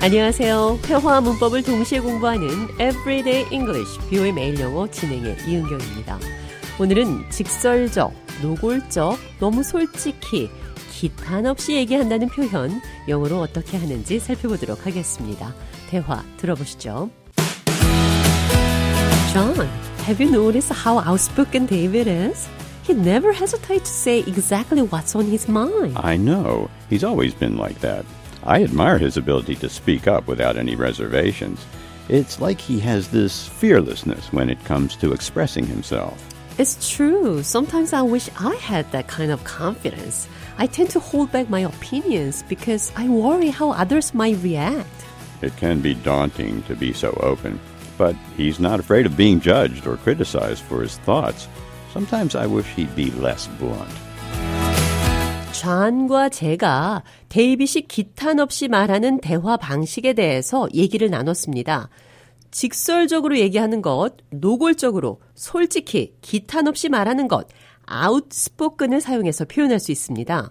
안녕하세요. 회화와 문법을 동시에 공부하는 Everyday English, 뷰의 매일 영어 진행의 이은경입니다. 오늘은 직설적, 노골적, 너무 솔직히, 기탄 없이 얘기한다는 표현, 영어로 어떻게 하는지 살펴보도록 하겠습니다. 대화 들어보시죠. John, have you noticed how outspoken David is? He never hesitates to say exactly what's on his mind. I know. He's always been like that. I admire his ability to speak up without any reservations. It's like he has this fearlessness when it comes to expressing himself. It's true. Sometimes I wish I had that kind of confidence. I tend to hold back my opinions because I worry how others might react. It can be daunting to be so open, but he's not afraid of being judged or criticized for his thoughts. Sometimes I wish he'd be less blunt. 존과 제가 데이빗이 기탄 없이 말하는 대화 방식에 대해서 얘기를 나눴습니다. 직설적으로 얘기하는 것, 노골적으로, 솔직히, 기탄 없이 말하는 것, outspoken을 사용해서 표현할 수 있습니다.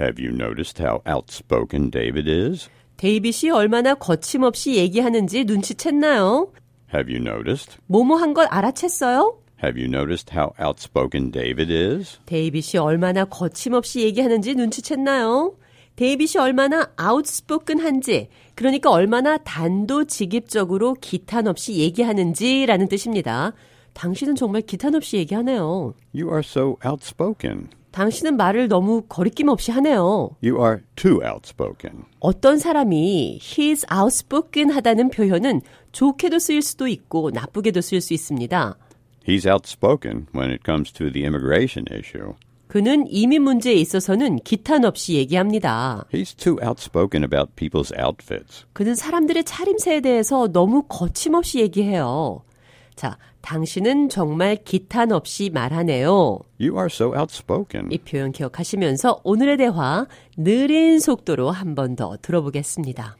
Have you noticed how outspoken David is? 데이빗이 얼마나 거침없이 얘기하는지 눈치챘나요? Have you noticed? 뭐뭐 한 걸 알아챘어요? Have you noticed how outspoken David is? 데이빗이 얼마나 거침없이 얘기하는지 눈치챘나요? 데이빗이 얼마나 outspoken한지, 그러니까 얼마나 단도직입적으로 기탄 없이 얘기하는지라는 뜻입니다. 당신은 정말 기탄 없이 얘기하네요. You are so outspoken. 당신은 말을 너무 거리낌 없이 하네요. You are too outspoken. 어떤 사람이 he's outspoken 하다는 표현은 좋게도 쓰일 수도 있고 나쁘게도 쓸 수 있습니다. He's outspoken when it comes to the immigration issue. 그는 이민 문제에 있어서는 기탄 없이 얘기합니다. He's too outspoken about people's outfits. 그는 사람들의 차림새에 대해서 너무 거침없이 얘기해요. 자, 당신은 정말 기탄 없이 말하네요. You are so outspoken. 이 표현 기억하시면서 오늘의 대화 느린 속도로 한 번 더 들어보겠습니다.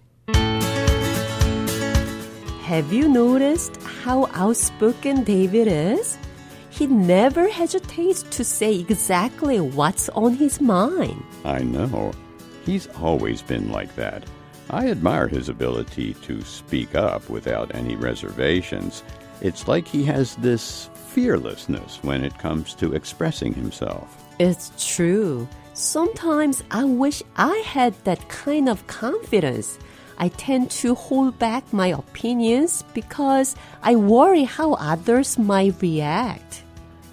Have you noticed how outspoken David is? He never hesitates to say exactly what's on his mind. I know. He's always been like that. I admire his ability to speak up without any reservations. It's like he has this fearlessness when it comes to expressing himself. It's true. Sometimes I wish I had that kind of confidence. I tend to hold back my opinions because I worry how others might react.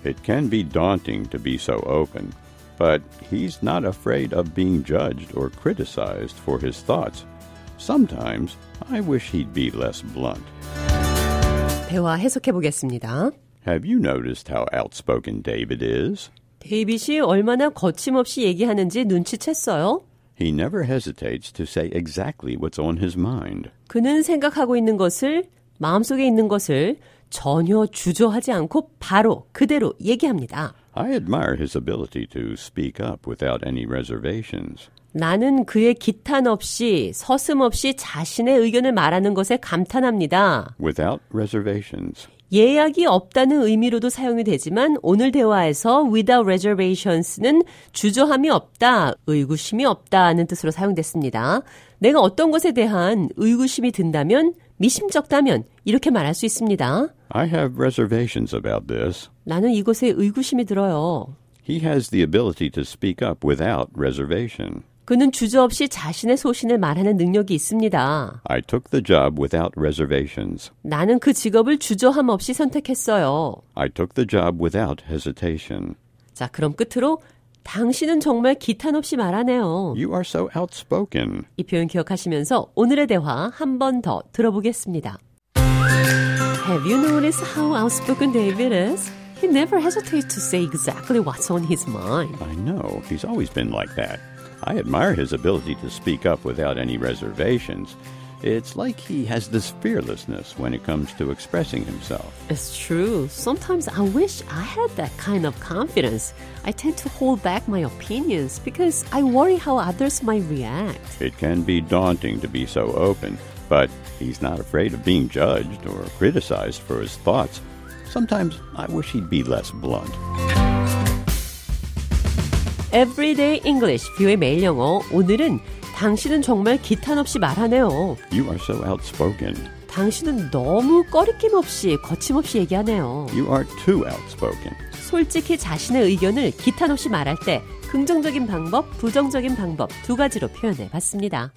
It can be daunting to be so open, but he's not afraid of being judged or criticized for his thoughts. Sometimes I wish he'd be less blunt. 대화 해석해 보겠습니다. Have you noticed how outspoken David is? 데이빗이 얼마나 거침없이 얘기하는지 눈치챘어요? He never hesitates to say exactly what's on his mind. 그는 생각하고 있는 것을, 마음속에 있는 것을 전혀 주저하지 않고 바로 그대로 얘기합니다. I admire his ability to speak up without any reservations. 나는 그의 기탄 없이 서슴없이 자신의 의견을 말하는 것에 감탄합니다. Without reservations. 예약이 없다는 의미로도 사용이 되지만 오늘 대화에서 without reservations는 주저함이 없다, 의구심이 없다는 뜻으로 사용됐습니다. 내가 어떤 것에 대한 의구심이 든다면, 미심쩍다면 이렇게 말할 수 있습니다. I have reservations about this. 나는 이것에 의구심이 들어요. He has the ability to speak up without reservation. 그는 주저없이 자신의 소신을 말하는 능력이 있습니다. I took the job without reservations. 나는 그 직업을 주저함 없이 선택했어요. I took the job without hesitation. 자, 그럼 끝으로 당신은 정말 기탄 없이 말하네요. You are so outspoken. 이 표현 기억하시면서 오늘의 대화 한 번 더 들어보겠습니다. Have you noticed how outspoken David is? He never hesitates to say exactly what's on his mind. I know. He's always been like that. I admire his ability to speak up without any reservations. It's like he has this fearlessness when it comes to expressing himself. It's true. Sometimes I wish I had that kind of confidence. I tend to hold back my opinions because I worry how others might react. It can be daunting to be so open, but he's not afraid of being judged or criticized for his thoughts. Sometimes I wish he'd be less blunt. Everyday English, 뷰의 매일 영어. 오늘은 당신은 정말 기탄 없이 말하네요. You are so outspoken. 당신은 너무 꺼리낌 없이 거침없이 얘기하네요. You are too outspoken. 솔직히 자신의 의견을 기탄 없이 말할 때 긍정적인 방법, 부정적인 방법 두 가지로 표현해 봤습니다.